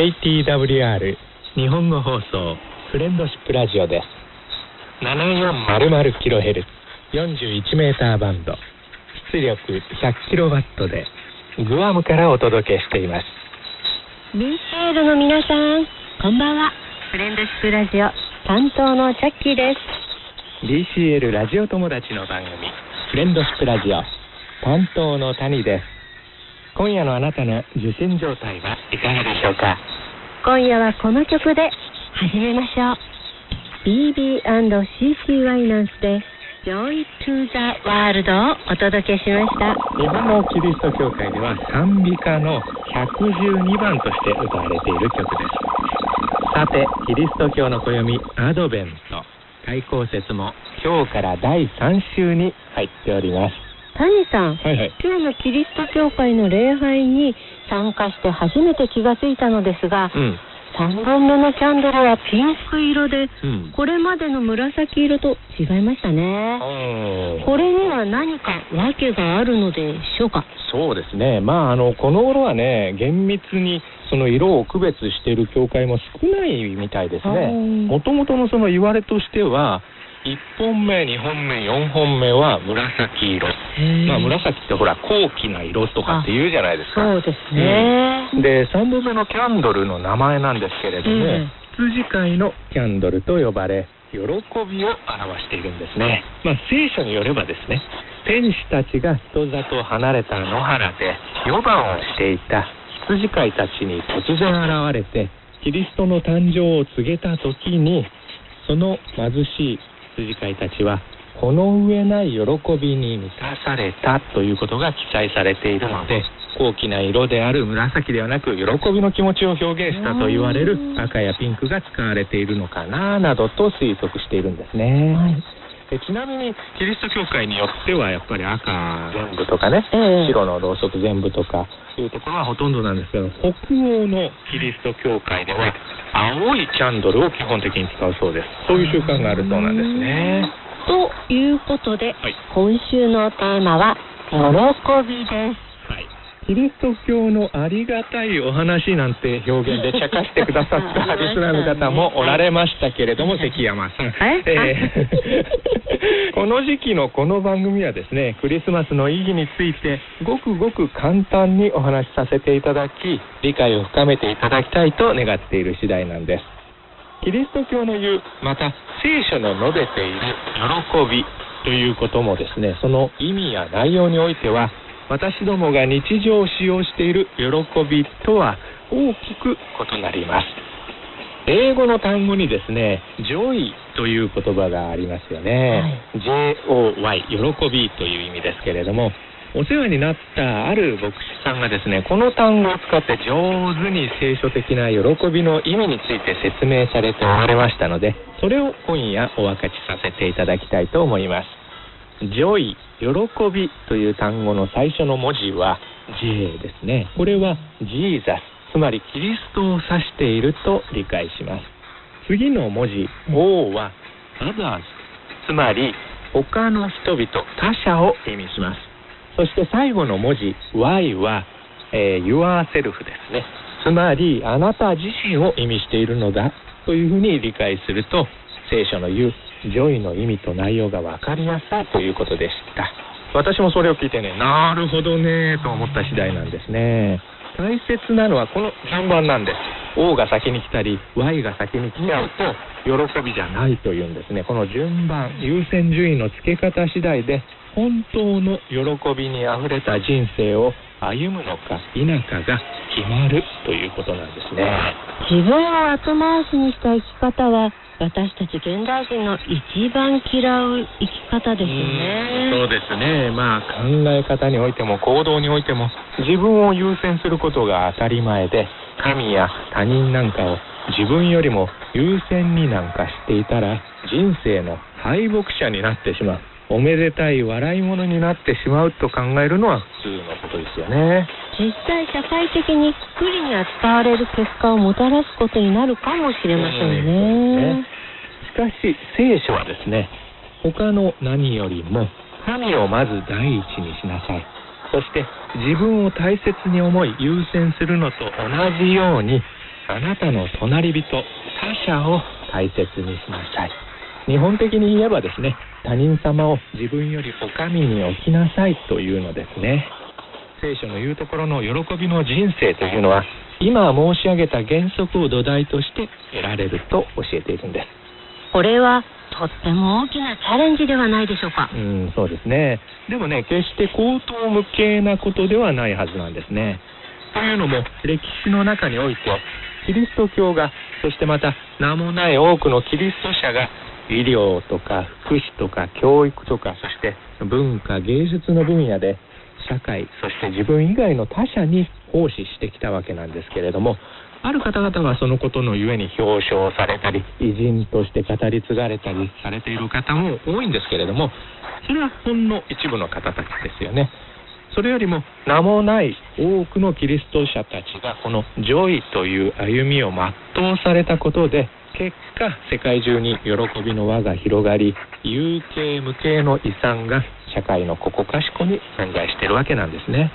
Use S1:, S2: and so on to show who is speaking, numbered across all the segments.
S1: KTWR 日本語放送フレンドシップラジオです。7400kHz 41メーターバンド。出力 100kW でグアムからお届けしています。
S2: BCL の皆さんこんばんは。フレンドシップラジオ担当のチャッキーです。
S1: BCL ラジオ友達の番組フレンドシップラジオ担当の谷です今夜のあなたの受信状態はいかがでしょうか？
S2: 今夜はこの曲で始めましょう。BB&CCY ナンスで Joy to the World をお届けしました。
S1: 日本のキリスト教会では賛美歌の112番として歌われている曲です。さてキリスト教の暦アドベント開講節も今日から第3週に入っております
S2: 谷さん、
S1: はいはい。
S2: 今日のキリスト教会の礼拝に参加して初めて気がついたのですが、
S1: うん。
S2: 3本目のキャンドルはピンク色で
S1: うん。
S2: これまでの紫色と違いましたね。
S1: うん
S2: これには何か訳があるのでしょうか？
S1: そうですね、まあ、あのこの頃はね、厳密にその色を区別している教会も少ないみたいですね。
S2: うん
S1: もともとのその言われとしては、1本目、2本目、4本目は紫色。まあ、紫ってほら、高貴な色とかって言うじゃないですか。
S2: そうですね、
S1: で、3本目のキャンドルの名前なんですけれども、
S2: うん
S1: 羊飼いのキャンドルと呼ばれ、喜びを表しているんですね。まあ、聖書によればですね、天使たちが人里を離れた野原で予番をしていた羊飼いたちに突然現れて、キリストの誕生を告げた時に、その貧しい羊飼いたちは、この上ない喜びに満たされたということが記載されているので、高貴な色である紫ではなく、喜びの気持ちを表現したと言われる赤やピンクが使われているのかななどと推測しているんですね。
S2: はい
S1: えちなみにキリスト教会によってはやっぱり赤全部とかね、
S2: ええ。
S1: 白のろうそく全部とか。いうところはほとんどなんですけど北欧のキリスト教会では青いキャンドルを基本的に使うそうです。そういう習慣があるそうなんですね。
S2: ということで、
S1: はい。
S2: 今週のテーマは喜びです。
S1: はいキリスト教のありがたいお話なんて表現で茶化してくださったリスナーの方もおられましたけれども、関山さん。
S2: はい
S1: ー この時期のこの番組はですね、クリスマスの意義について、ごくごく簡単にお話しさせていただき、理解を深めていただきたいと願っている次第なんです。キリスト教の言う、また聖書の述べている喜びということもですね、その意味や内容においては、私どもが日常使用している喜びとは大きく異なります。英語の単語にですね、joy という言葉がありますよね。J-O-Y、喜びという意味ですけれども、お世話になったある牧師さんがですね、この単語を使って上手に聖書的な喜びの意味について説明されておられましたので、それを今夜お分かちさせていただきたいと思います。joy、喜びという単語の最初の文字は J ですね。これは Jesus、つまりキリストを指していると理解します。次の文字 O は others、つまり他の人々、他者を意味します。そして最後の文字 Y は、えー yourself ですね。つまりあなた自身を意味しているのだというふうに理解すると聖書の言う JOY の意味と内容が分かりやすいということでした。私もそれを聞いてね、なるほどねと思った次第なんですね。大切なのはこの順番なんです。O が先に来たり Y が先に来ちゃうと喜びじゃないというんですね。この順番、優先順位の付け方次第で本当の喜びにあふれた人生を歩むのか否かが決まるということなんですね。
S2: 自分を後回しにした生き方は私たち現代人の一番嫌う生き方ですよね
S1: そうですね。まあ考え方においても行動においても自分を優先することが当たり前で神や他人なんかを自分よりも優先になんかしていたら人生の敗北者になってしまう。おめでたい笑い物になってしまうと考えるのは普通のことですよね。
S2: 実際社会的に不利に扱われる結果をもたらすことになるかもしれませんね。
S1: しかし聖書はですね他の何よりも神をまず第一にしなさいそして自分を大切に思い優先するのと同じようにあなたの隣人他者を大切にしなさい日本的に言えばですね他人様を自分よりお上に置きなさいというのですね聖書の言うところの喜びの人生というのは今申し上げた原則を土台として得られると教えているんです
S2: これはとっても大きなチャレンジではないでしょうか。
S1: うん、そうですね。でもね、決して口頭無形なことではないはずなんですね。というのも、歴史の中において、キリスト教が、そしてまた名もない多くのキリスト者が、医療とか福祉とか教育とか、そして文化芸術の分野で、社会、そして自分以外の他者に奉仕してきたわけなんですけれども、ある方々はそのことのゆえに表彰されたり、偉人として語り継がれたりされている方も多いんですけれども、それはほんの一部の方たちですよね。それよりも名もない多くのキリスト者たちがこの JOY という歩みを全うされたことで、結果世界中に喜びの輪が広がり、有形無形の遺産が社会のここかしこに存在しているわけなんですね。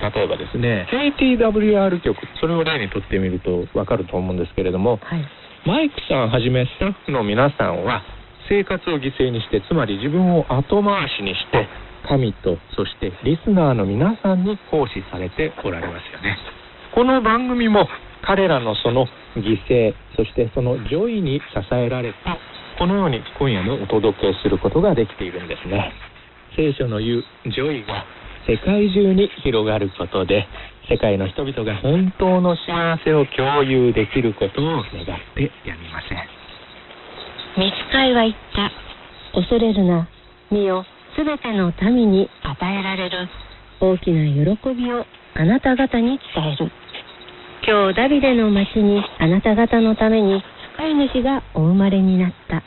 S1: 例えばですね KTWR 局それを例にとってみると分かると思うんですけれども、
S2: はい。
S1: マイクさんはじめスタッフの皆さんは生活を犠牲にしてつまり自分を後回しにして神とそしてリスナーの皆さんに奉仕されておられますよねこの番組も彼らのその犠牲そしてその JOY に支えられたこのように今夜もお届けすることができているんですね聖書の言う JOY が世界中に広がることで世界の人々が本当の幸せを共有できることを願ってやみません
S2: 御使いは言った。恐れるな。見よ、すべての民に与えられる大きな喜びをあなた方に伝える。今日ダビデの町にあなた方のために飼い主がお生まれになった。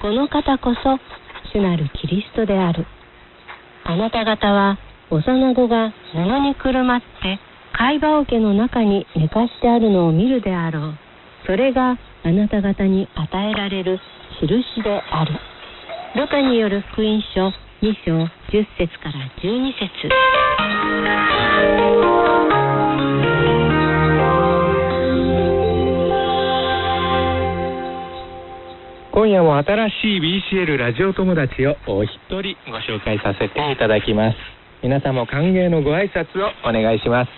S2: この方こそ主なるキリストである。あなた方は幼子が布にくるまって貝羽桶の中に寝かしてあるのを見るであろう。それがあなた方に与えられる印である。ルカによる福音書2章10節から12節。
S1: 今夜も新しい BCL ラジオ友達をお一人ご紹介させていただきます。皆さんも歓迎のご挨拶をお願いします。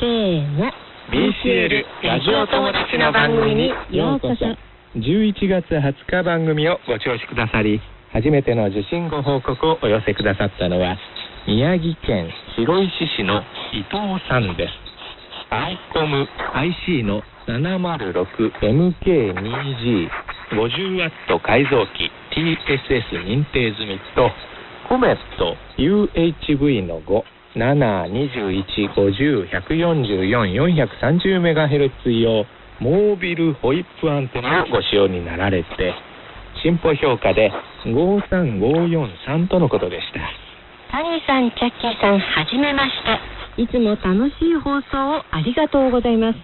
S2: せーの。
S1: BCL ラジオ友達の番組にようこそ。11月20日番組をご聴取くださり初めての受信ご報告をお寄せくださったのは宮城県白石市の伊藤さんです。アイコム IC の 706MK2G 50W 改造機 TSS 認定済みとコメット UHV の5 72150144430MHz 用モービルホイップアンテナをご使用になられて進歩評価で53543とのことでした
S2: タニーさん、チャッキーさん、はじめまして。いつも楽しい放送をありがとうございます。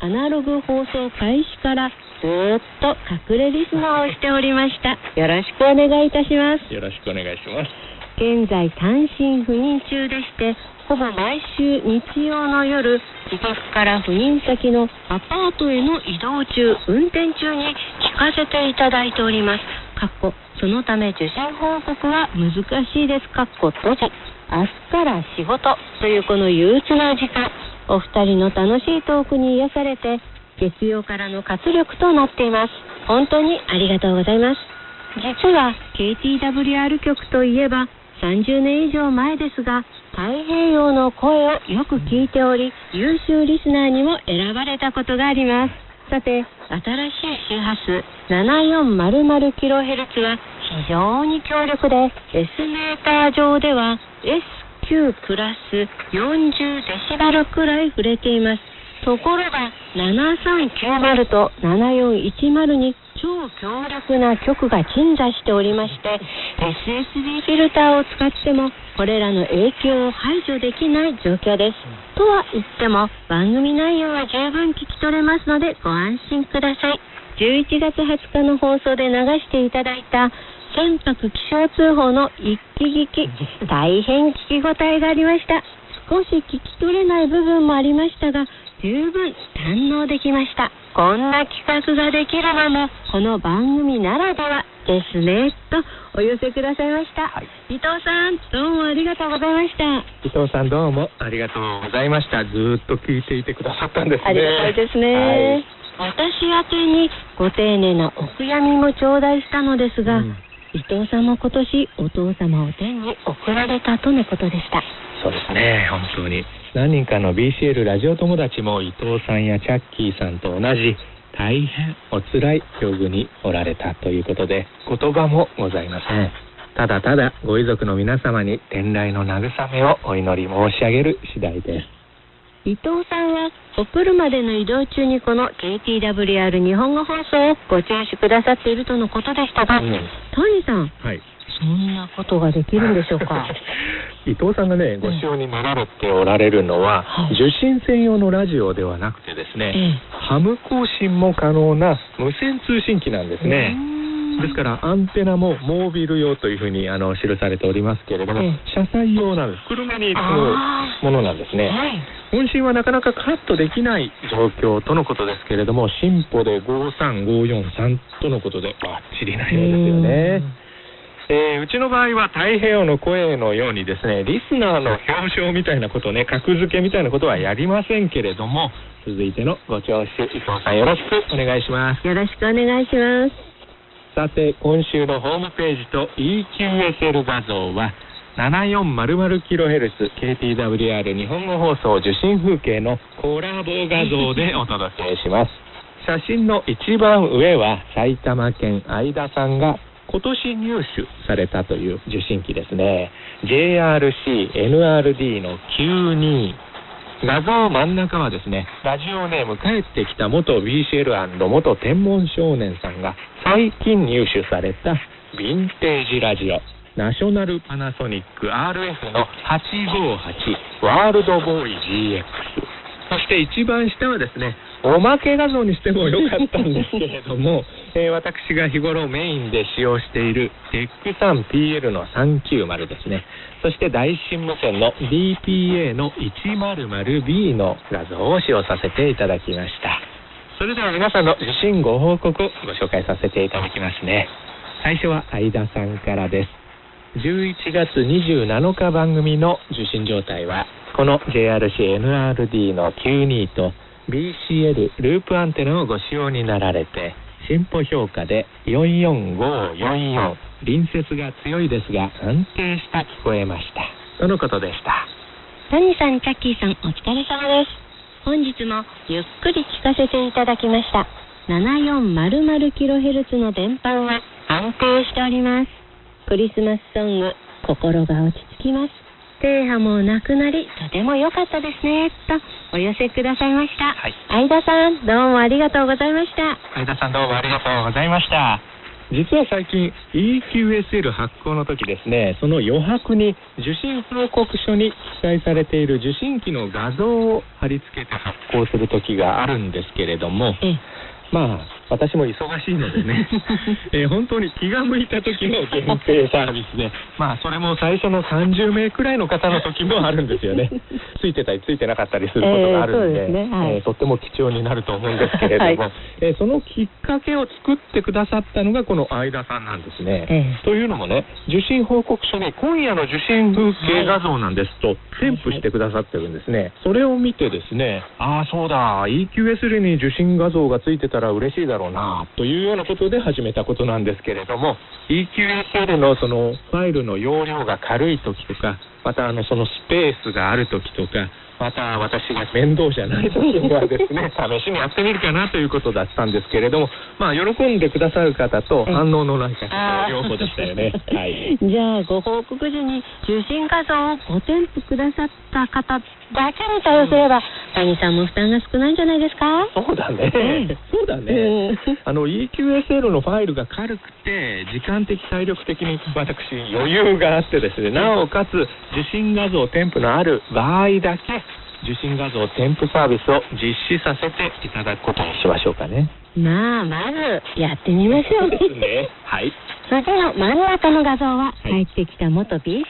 S2: アナログ放送開始からずーっと隠れリスナーをしておりました。よろしくお願いいたします。
S1: よろしくお願いします
S2: 現在単身赴任中でしてほぼ毎週日曜の夜自宅から赴任先のアパートへの移動中運転中に聞かせていただいております。かっこそのため受信報告は難しいですかっこ閉じ明日から仕事というこの憂鬱な時間お二人の楽しいトークに癒されて月曜からの活力となっています。本当にありがとうございます。実は KTWR 局といえば30年以上前ですが太平洋の声をよく聞いており優秀リスナーにも選ばれたことがあります。さて新しい周波数 7400kHz は非常に強力で S メーター上では SQ プラス40デシバルくらい触れています。ところが7390と7410に超強力な局が鎮座しておりまして SSB フィルターを使ってもこれらの影響を排除できない状況です。とは言っても番組内容は十分聞き取れますのでご安心ください。11月20日の放送で流していただいた船舶気象通報の一気聞き大変聞き応えがありました。少し聞き取れない部分もありましたが、十分堪能できました。こんな企画ができるのも、この番組ならではですね、とお寄せくださいました。
S1: はい
S2: 伊藤さん、どうもありがとうございました。
S1: 伊藤さんどうもありがとうございました。ずーっと聞いていてくださったんですね。
S2: ありがたいですね。私宛てにご丁寧なお悔やみも頂戴したのですが、
S1: うん
S2: 伊藤さんも今年お父様を天に送られたとのことでした。
S1: そうですね、本当に。何人かの BCL ラジオ友達も伊藤さんやチャッキーさんと同じ大変お辛い境遇におられたということで言葉もございません。ただただご遺族の皆様に天来の慰めをお祈り申し上げる次第です。
S2: 伊藤さんはお車での移動中にこの KTWR 日本語放送をご注視くださっているとのことでしたが、
S1: うん
S2: 谷さん、
S1: はい。
S2: そんなことができるんでしょうか？
S1: 伊藤さんがね、ご使用になられておられるのは、
S2: はい
S1: 受信専用のラジオではなくてですね、
S2: ええ
S1: ハム更新も可能な無線通信機なんですね。ですからアンテナもモービル用というふうにあの記されておりますけれども、
S2: え
S1: 車載用なんです。車に積む
S2: あ
S1: ものなんですね。
S2: はい。
S1: 本心はなかなかカットできない状況とのことですけれども、進歩で53543とのことでバッチリなようですよね。えーうちの場合は太平洋の声のようにですね、リスナーの表彰みたいなことね、格付けみたいなことはやりませんけれども、続いてのご聴取、伊藤さんよろしくお願いします。
S2: よろしくお願いします。
S1: さて、今週のホームページと EQSL 画像は、7400kHz KTWR 日本語放送受信風景のコラボ画像で お届けします。写真の一番上は埼玉県相田さんが今年入手されたという受信機ですね。JRC-NRD の92。画像真ん中はですね、ラジオネーム帰ってきた元 BCL& 元天文少年さんが最近入手されたヴィンテージラジオ。ナショナルパナソニック RF の858ワールドボーイ GX。そして一番下はですね、おまけ画像にしてもよかったんですけれども、えー私が日頃メインで使用している TEC3PL の390ですね。そして大新無線の DPA の 100B の画像を使用させていただきました。それでは皆さんの受信ご報告をご紹介させていただきますね。最初は相田さんからです。11月27日番組の受信状態は、この JRC-NRD の92と BCL ループアンテナをご使用になられて、進歩評価で44544、隣接が強いですが安定した聞こえました。とのことでした。
S2: 谷さん、チャッキーさん、お疲れ様です。本日もゆっくり聞かせていただきました。7400kHz の電波は安定しております。クリスマスソング、心が落ち着きます。停波もなくなり、とても良かったですね、とお寄せくださいました。
S1: はい
S2: 相田さん、どうもありがとうございました。
S1: 相田さんどうもありがとうございました。実は最近 EQSL 発行の時ですね、その余白に受信報告書に記載されている受信機の画像を貼り付けて発行する時があるんですけれども、
S2: ええ
S1: まあ、私も忙しいのでね、えー本当に気が向いた時の限定サービスで、まあ、それも最初の30名くらいの方の時もあるんですよね。ついてたりついてなかったりすることがあるんで、
S2: えーそうですねはい
S1: えーとっても貴重になると思うんですけれども、
S2: はい
S1: えーそのきっかけを作ってくださったのがこの相田さんなんですね。
S2: ええ
S1: というのもね、受信報告書に今夜の受信風景画像なんですと添付してくださってるんですね。それを見てですね、ああ、そうだ、EQSL に受信画像がついてたら嬉しいだろうな、というようなことで始めたことなんですけれども、EQSL のそのファイルの容量が軽い時とか、またあのそのスペースがある時とか、また私が面倒じゃない時にはですね、試しにやってみるかなということだったんですけれども、まあ喜んでくださる方と
S2: ええ
S1: 反応のない方
S2: あー
S1: と両方でしたよね。はい。
S2: じゃあ、ご報告時に受信画像をご添付くださった方だけに対応すれば、谷さんも負担が少ないんじゃないですか？
S1: そうだね
S2: うん。
S1: そうだね。
S2: うん
S1: あの EQSL のファイルが軽くて時間的体力的に私余裕があってですねなおかつ受信画像添付のある場合だけ受信画像添付サービスを実施させていただくことにしましょうかね。
S2: まあ、まず、やってみましょう。
S1: ですね。はい。
S2: 次の真ん中の画像は帰ってきた元 BCL&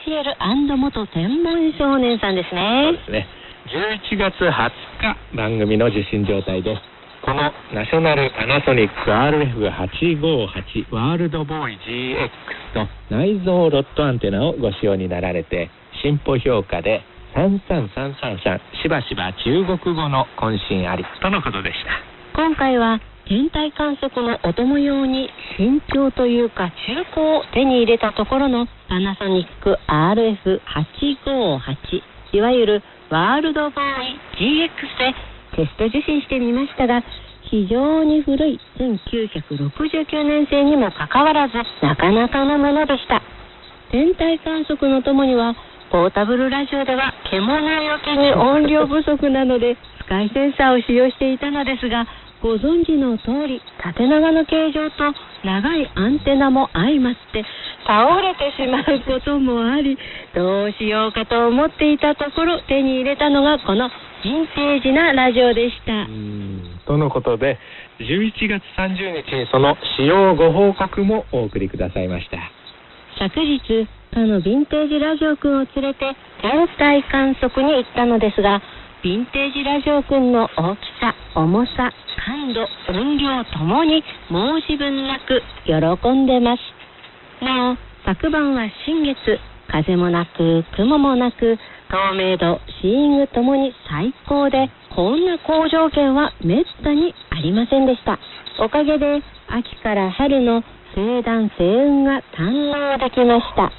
S2: 元天文少年さんです
S1: そう
S2: ね
S1: ですね。11月20日番組の受信状態です。このナショナルパナソニック RF858 ワールドボーイ GX と内蔵ロットアンテナをご使用になられて進歩評価で33333しばしば中国語の渾身ありとのことでした。
S2: 今回は天体観測のお供用に新調というか中古を手に入れたところのパナソニック RF858 いわゆるワールドバイ GX でテスト受信してみましたが非常に古い1969年製にもかかわらずなかなかのものでした。天体観測のともにはポータブルラジオでは獣よけに音量不足なのでスカイセンサーを使用していたのですがご存知の通り縦長の形状と長いアンテナも相まって倒れてしまうこともありどうしようかと思っていたところ手に入れたのがこのヴィンテージなラジオでした
S1: とのことで11月30日にその使用ご報告もお送りくださいました。
S2: 昨日かのヴィンテージラジオくんを連れて天体観測に行ったのですがヴィンテージラジオくんの大きさ重さ感度音量ともに申し分なく喜んでます。なお昨晩は新月風もなく雲もなく透明度シーイングともに最高でこんな好条件はめったにありませんでした。おかげで秋から春の晴暖星雲が堪能できました。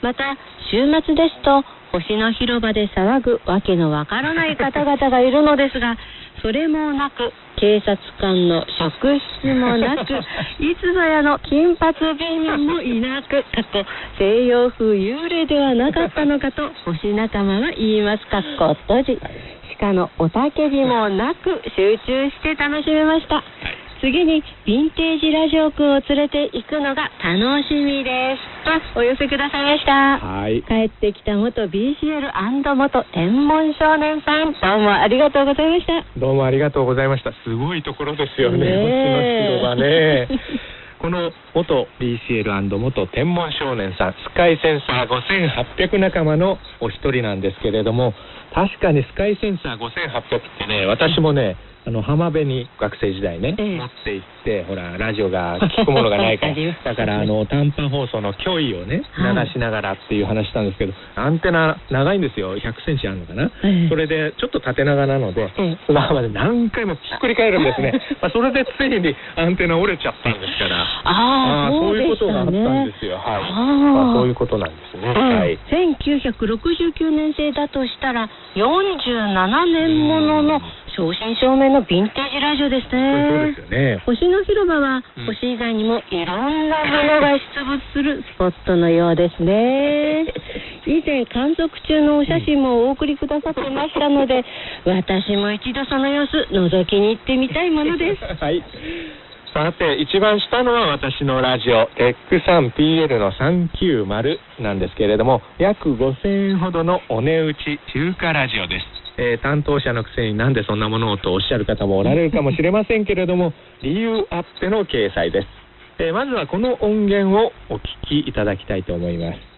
S2: また週末ですと星の広場で騒ぐわけのわからない方々がいるのですがそれもなく警察官の職質もなくいつぞやの金髪美人もいなくかっこ西洋風幽霊ではなかったのかと星仲間は言います。かっこ閉じ。鹿のおたけびもなく集中して楽しめました次にヴィンテージラジオくんを連れて行くのが楽しみですとお寄せくださいました
S1: はい。
S2: 帰ってきた元 BCL& 元天文少年さんどうもありがとうございました
S1: どうもありがとうございました。すごいところですよね。
S2: ね
S1: の広場ね。この元 BCL& 元天文少年さん、スカイセンサー5800仲間のお一人なんですけれども、確かにスカイセンサー5800ってね、私もね、あの浜辺に学生時代ね、
S2: ええ
S1: 持って行って、ほら、ラジオが聞くものがないから だからあの短波放送の脅威をね、
S2: はい
S1: 流しながらっていう話したんですけど、アンテナ長いんですよ、100センチあるのかな。
S2: ええ
S1: それでちょっと縦長なので、
S2: ええ
S1: 砂浜で何回もひっくり返るんですね。まあそれでついにアンテナ折れちゃったんですから。
S2: ああ
S1: ーそういうことがあったん
S2: ね
S1: ですよ。はい。まあそういうことなんですね。
S2: うん
S1: はい。
S2: 1969年製だとしたら47年ものの正真正銘のヴィンテージラジオです
S1: そう
S2: ね
S1: ですよね。
S2: 星の広場は
S1: うん
S2: 星以外にもいろんなものが出没するスポットのようですね 以前観測中のお写真もお送りくださってましたので私も一度その様子覗きに行ってみたいものです
S1: はい。さて、一番下のは私のラジオ、テック 3PL の390なんですけれども、約5000円ほどのお値打ち中華ラジオです。えー担当者のくせになんでそんなものをとおっしゃる方もおられるかもしれませんけれども、理由あっての掲載です。えーまずはこの音源をお聴きいただきたいと思います。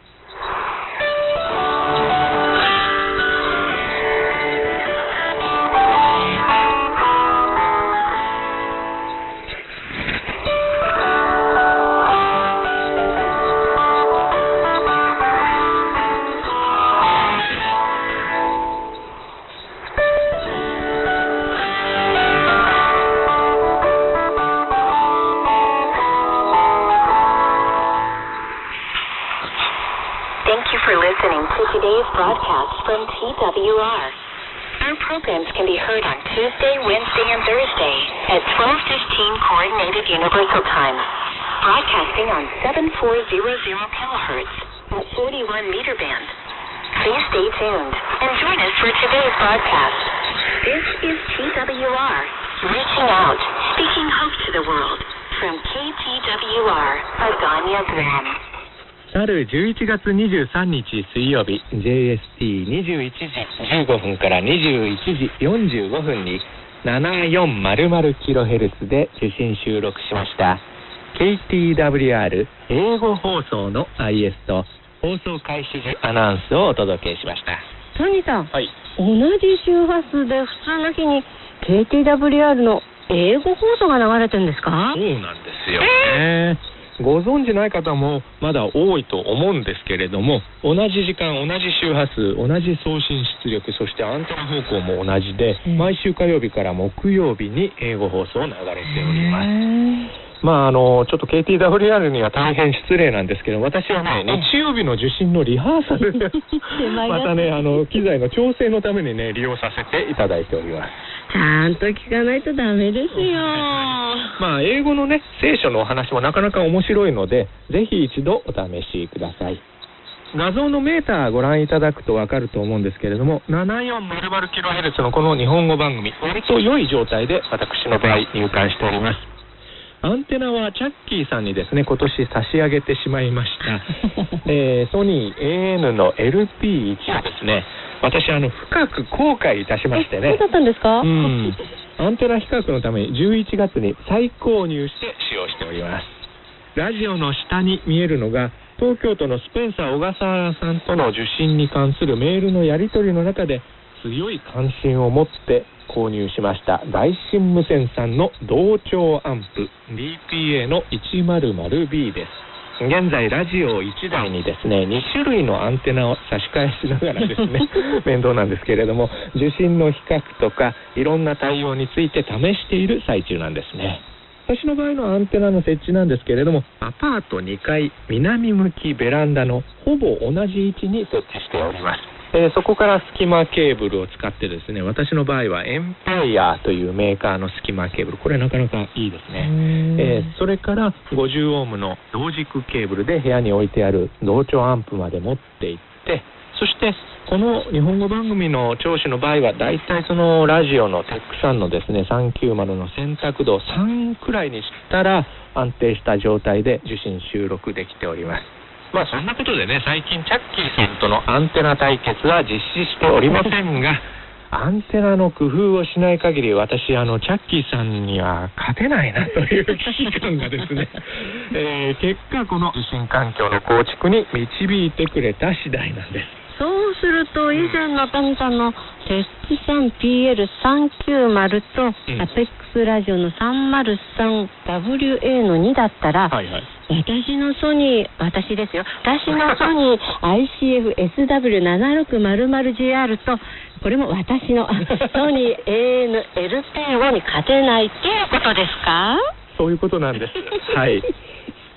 S3: Today's broadcast from TWR. Our programs can be heard on Tuesday, Wednesday, and Thursday at 12:15 Coordinated Universal Time, broadcasting on 7400 kilohertz at 41 meter band. Please stay tuned and join us for today's broadcast. This is TWR, reaching out, speaking hope to the world from KTWR, Aganya Guam.
S1: 去る11月23日水曜日 JST21 時15分から21時45分に 7400kHz で受信収録しました KTWR 英語放送の IS と放送開始時アナウンスをお届けしました。
S2: トニーさん、
S1: はい。
S2: 同じ周波数で普通の日に KTWR の英語放送が流れてるんですか？
S1: そうなんですよね。ご存知ない方もまだ多いと思うんですけれども同じ時間同じ周波数同じ送信出力そしてアンテナ方向も同じで、
S2: うん
S1: 毎週火曜日から木曜日に英語放送を流れております。
S2: へ
S1: まああのちょっと KTWR には大変失礼なんですけど私はね
S2: うん
S1: 日曜日の受信のリハーサル でまたねあの機材の調整のためにね利用させていただいております。
S2: ちゃんと聞かないとダメですよ。
S1: まあ英語のね聖書のお話もなかなか面白いのでぜひ一度お試しください画像のメーターご覧いただくとわかると思うんですけれども 7400kHz のこの日本語番組割と良い状態で私の場合入館しておりますアンテナはチャッキーさんにですね今年差し上げてしまいました、えーソニー AN の LP1 をですね。私あの深く後悔いたしましてね。
S2: そうだったんですか？
S1: うん、アンテナ比較のために11月に再購入して使用しております。ラジオの下に見えるのが東京都のスペンサー小笠原さんとの受信に関するメールのやり取りの中で強い関心を持って購入しました大新無線さんの同調アンプ DPA の 100B です。現在ラジオ1台にですね2種類のアンテナを差し替えしながらですね 面倒なんですけれども受信の比較とかいろんな対応について試している最中なんですね。私の場合のアンテナの設置なんですけれどもアパート2階南向きベランダのほぼ同じ位置に設置しておりますえーそこから隙間ケーブルを使ってですね私の場合はエンパイアというメーカーの隙間ケーブルこれなかなかいいですね。えーそれから50オームの同軸ケーブルで部屋に置いてある同調アンプまで持って行ってそしてこの日本語番組の聴取の場合はだいたいそのラジオのテックさんのですね390の選択度3くらいにしたら安定した状態で受信収録できておりますまあそんなことでね最近チャッキーさんとのアンテナ対決は実施しておりませんが アンテナの工夫をしない限り私あのチャッキーさんには勝てないなという危機感がですね、えー結果この受信環境の構築に導いてくれた次第なんです
S2: すると以前の谷さんのテスチさん PL390 と、
S1: うん。
S2: アペックスラジオの 303WA の2だったら、
S1: はいはい。
S2: 私のソニー、私ですよ。私のソニー ICF-SW7600GR と、これも私のソニー AN-LP5 に勝てないっていうことですか？
S1: そういうことなんです。はい。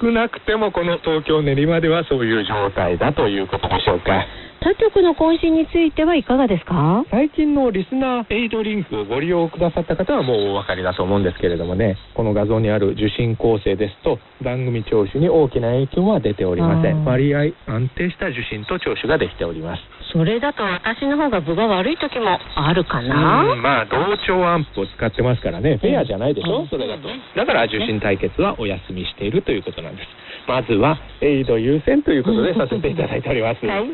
S1: 少なくてもこの東京練馬ではそういう状態だということでしょうか
S2: 他局の更新についてはいかがですか？
S1: 最近のリスナーエイドリンクご利用くださった方はもうお分かりだと思うんですけれどもね。この画像にある受信構成ですと番組聴取に大きな影響は出ておりません。割合安定した受信と聴取ができております。
S2: それだと私の方が分が悪い時もあるかな？
S1: うんまあ同調アンプを使ってますからね。フェアじゃないでしょ、
S2: うん。
S1: それだと。だから受信対決はお休みしているということなんです。まずはエイド優先ということでさせていただいております、
S2: はい。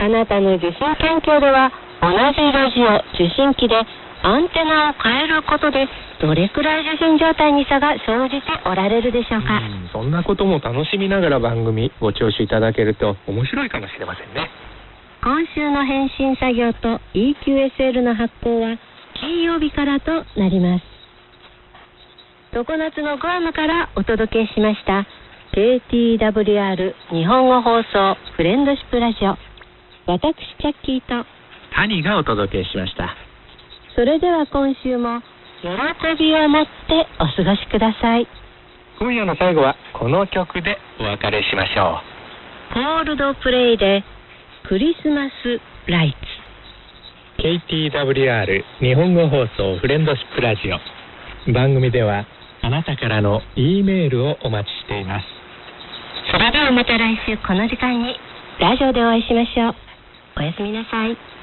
S2: あなたの受信環境では、同じラジオ受信機でアンテナを変えることで、どれくらい受信状態に差が生じておられるでしょうか？
S1: うんそんなことも楽しみながら番組ご聴取いただけると面白いかもしれませんね
S2: 今週の返信作業と EQSL の発行は金曜日からとなります。常夏のグアムからお届けしました KTWR 日本語放送フレンドシップラジオ。私、チャッキーと
S1: 谷がお届けしました
S2: それでは今週も喜びを持ってお過ごしください。
S1: 今夜の最後はこの曲でお別れしましょ
S2: コールドプレイでクリスマスライツ。
S1: う KTWR 日本語放送フレンドシップラジオ番組ではあなたからの E メールをお待ちしています
S2: それではまた来週この時間にラジオでお会いしましょう。おやすみなさい。